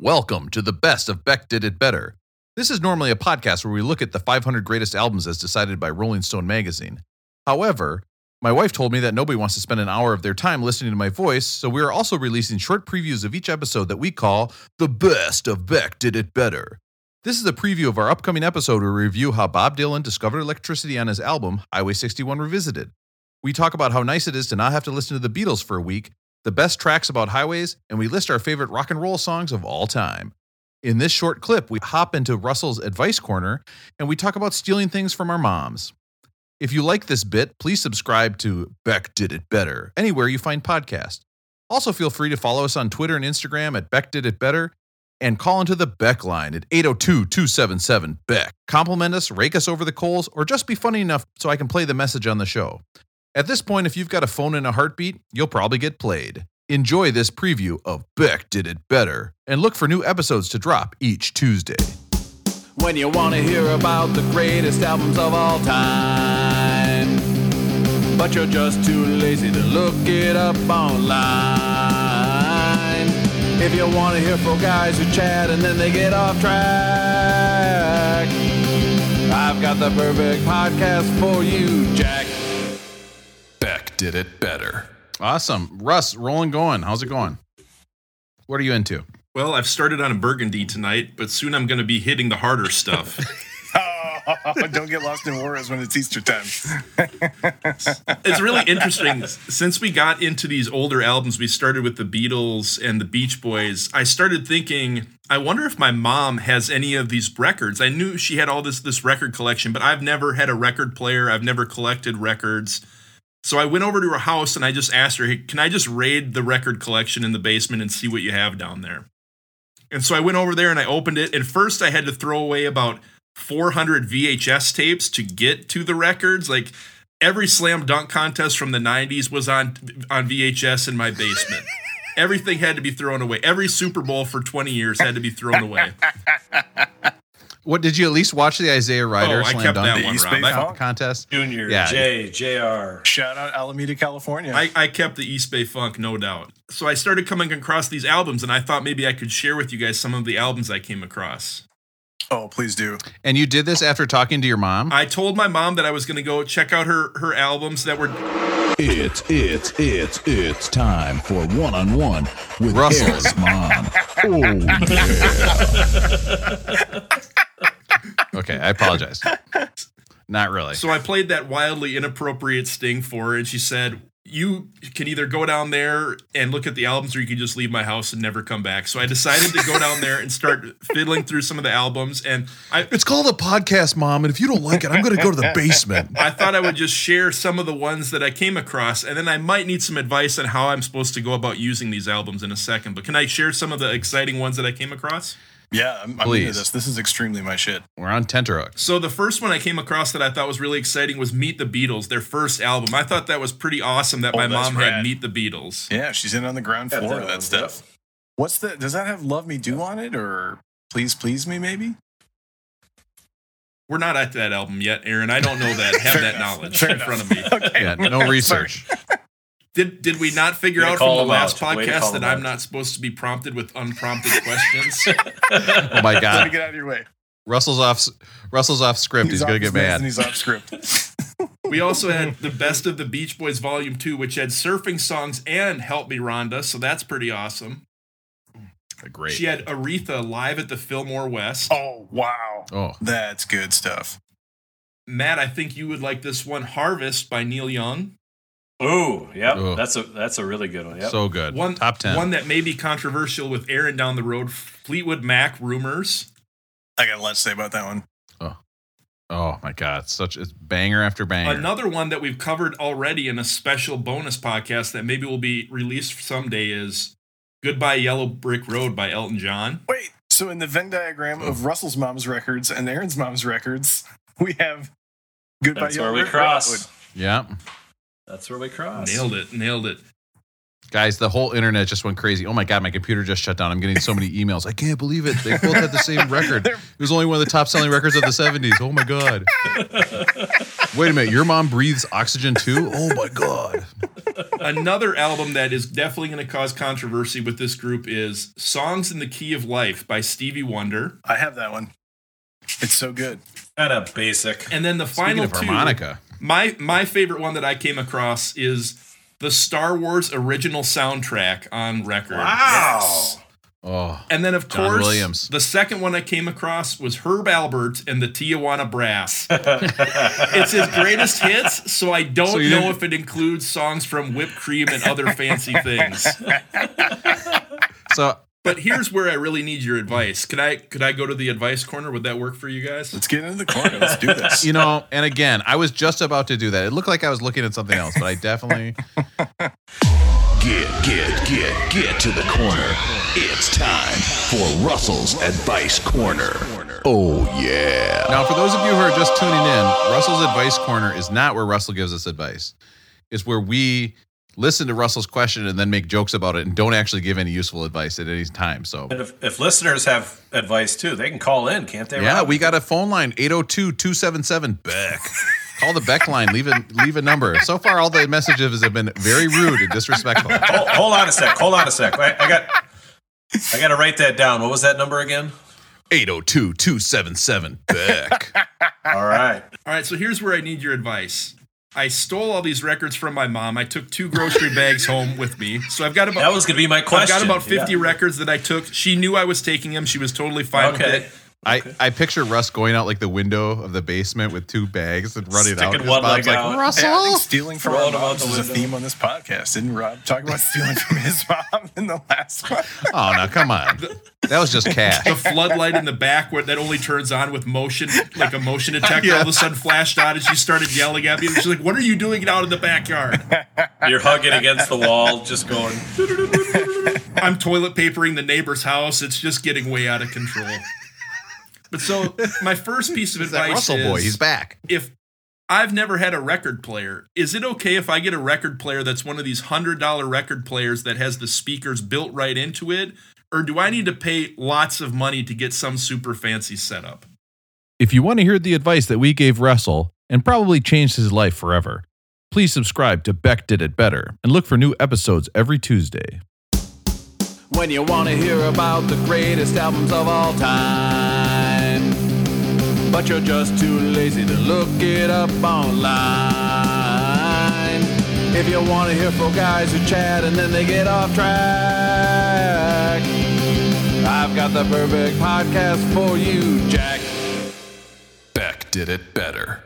Welcome to the best of Beck Did It Better. This is normally a podcast where we look at the 500 greatest albums as decided by Rolling Stone magazine. However, my wife told me that nobody wants to spend an hour of their time listening to my voice, so we are also releasing short previews of each episode that we call The Best of Beck Did It Better. This is a preview of our upcoming episode where we review how Bob Dylan discovered electricity on his album, Highway 61 Revisited. We talk about how nice it is to not have to listen to the Beatles for a week, the best tracks about highways, and we list our favorite rock and roll songs of all time. In this short clip, we hop into Russell's advice corner and we talk about stealing things from our moms. If you like this bit, please subscribe to Beck Did It Better anywhere you find podcasts. Also, feel free to follow us on Twitter and Instagram at Beck Did It Better and call into the Beck line at 802 277 Beck. Compliment us, rake us over the coals, or just be funny enough so I can play the message on the show. At this point, if you've got a phone and a heartbeat, you'll probably get played. Enjoy this preview of Beck Did It Better and look for new episodes to drop each Tuesday. When you want to hear about the greatest albums of all time, but you're just too lazy to look it up online. If you want to hear four guys who chat and then they get off track, I've got the perfect podcast for you, Jack. Beck did it better. Awesome. Russ, rolling going. How's it going? What are you into? Well, I've started on a burgundy tonight, but soon I'm going to be hitting the harder stuff. Don't get lost in Juarez when it's Easter time. it's really interesting. Since we got into these older albums, we started with the Beatles and the Beach Boys. I started thinking, I wonder if my mom has any of these records. I knew she had all this this record collection, but I've never had a record player. I've never collected records. So I went over to her house and I just asked her, hey, "Can I just raid the record collection in the basement and see what you have down there?" And so I went over there and I opened it. And first I had to throw away about 400 VHS tapes to get to the records. Like every slam dunk contest from the 90s was on on VHS in my basement. Everything had to be thrown away. Every Super Bowl for 20 years had to be thrown away. What did you at least watch the Isaiah Rider Oh, slam dunk The one, East Bay I, Funk? contest? Junior, Yeah. J, JR. Shout out Alameda, California. I, I kept the East Bay Funk, no doubt. So I started coming across these albums, and I thought maybe I could share with you guys some of the albums I came across. oh, please do. And you did this after talking to your mom? I told my mom that I was going to go check out her her albums that were It's it's it's it's time for one on one with Russell's mom. Oh yeah. okay, I apologize. Not really. So I played that wildly inappropriate sting for her, and she said, "You can either go down there and look at the albums, or you can just leave my house and never come back." So I decided to go down there and start fiddling through some of the albums, and I. It's called a podcast, Mom, and if you don't like it, I'm going to go to the basement. I thought I would just share some of the ones that I came across, and then I might need some advice on how I'm supposed to go about using these albums in a second. But can I share some of the exciting ones that I came across? Yeah, I'm, I'm Please. into this. This is extremely my shit. We're on tenterhooks. So the first one I came across that I thought was really exciting was Meet the Beatles, their first album. I thought that was pretty awesome that Oh, my that's mom had. Meet the Beatles. Yeah, she's in on the ground floor that of that one, stuff. What's the? Does that have "Love Me Do" on it, or "Please Please Me"? Maybe. We're not at that album yet, Aaron. I don't know that. Have that enough. knowledge Fair in front of me. Okay. Yeah, no research. Did did we not figure out from the last out. Podcast that I'm out. not supposed to be prompted with unprompted questions? Oh my Let me God. get out of your way. Russell's off. Russell's off script. He's, off going to get mad. And he's off script. we also had the best of the Beach Boys Volume Two, which had surfing songs and "Help Me, Rhonda," so that's pretty awesome. Great. She had Aretha live at the Fillmore West. oh wow, oh, that's good stuff. Matt, I think you would like this one, "Harvest" by Neil Young. Ooh, yep. Ooh. That's a that's a really good one. Yep. so good. One Top 10. One that may be controversial with Aaron down the road. Fleetwood Mac rumors. I got a lot to say about that one. oh oh my God. Such it's banger after banger. Another one that we've covered already in a special bonus podcast that maybe will be released someday is "Goodbye Yellow Brick Road" by Elton John. Wait, so in the Venn diagram of oh. Russell's mom's records and Aaron's mom's records, we have goodbye. That's where Yellow we Brick cross. Road. yeah. That's where we cross. Nailed it. Nailed it. Guys, the whole internet just went crazy. Oh my God, my computer just shut down. I'm getting so many emails. I can't believe it. They both had the same record. It was only one of the top selling records of the 70s. Oh my God. Wait a minute. Your mom breathes oxygen too? Oh my God. Another album that is definitely going to cause controversy with this group is Songs in the Key of Life by Stevie Wonder. I have that one. It's so good. Kind of basic. And then the Speaking final of two, harmonica, my my favorite one that I came across is the Star Wars original soundtrack on record. Wow. oh, And then, of John course, Williams. the second one I came across was Herb Alpert and the Tijuana Brass. it's his greatest hits, so I don't So know if it includes songs from Whipped Cream and other fancy things. so But here's where I really need your advice. Could I could I go to the advice corner? Would that work for you guys? Let's get into the corner. Let's do this. you know, and again, I was just about to do that. It looked like I was looking at something else, but I definitely. Get, get, get, get to the corner. It's time for Russell's Advice Corner. Oh, yeah. Now, for those of you who are just tuning in, Russell's Advice Corner is not where Russell gives us advice. It's where we listen to Russell's question and then make jokes about it and don't actually give any useful advice at any time. So, And if, if listeners have advice too, they can call in, can't they? yeah, Rob? we got a phone line 802 277 Beck. Call the Beck line, leave a, leave a number. So far, all the messages have been very rude and disrespectful. hold, hold on a sec. Hold on a sec. I, I got. I got to write that down. What was that number again? 802 277 Beck. All right. All right, so here's where I need your advice. I stole all these records from my mom. I took two grocery bags home with me. So I've got about That was going to be my question. I've got about 50 Yeah. records that I took. She knew I was taking them. She was totally fine with Okay. I, I picture Russ going out like the window of the basement with two bags and running out. Sticking one leg like, out. Russell. Yeah, I think stealing from our Throwing moms is a theme on this podcast. Didn't Rob talk about stealing from his mom in the last one? Oh, no, come on. That was just cash. The floodlight in the back where that only turns on with motion, like a motion detector, Yeah. all of a sudden flashed on and she started yelling at me. And she's like, What are you doing out in the backyard? You're hugging against the wall, just going. I'm toilet papering the neighbor's house. It's just getting way out of control. But so my first piece of It's that advice Russell is boy. He's back. if I've never had a record player, is it okay if I get a record player that's one of these hundred dollar record players that has the speakers built right into it? Or do I need to pay lots of money to get some super fancy setup? If you want to hear the advice that we gave Russell and probably changed his life forever, please subscribe to Beck Did It Better and look for new episodes every Tuesday. When you want to hear about the greatest albums of all time, but you're just too lazy to look it up online. If you want to hear four guys who chat and then they get off track, I've got the perfect podcast for you, Jack. Beck did it better.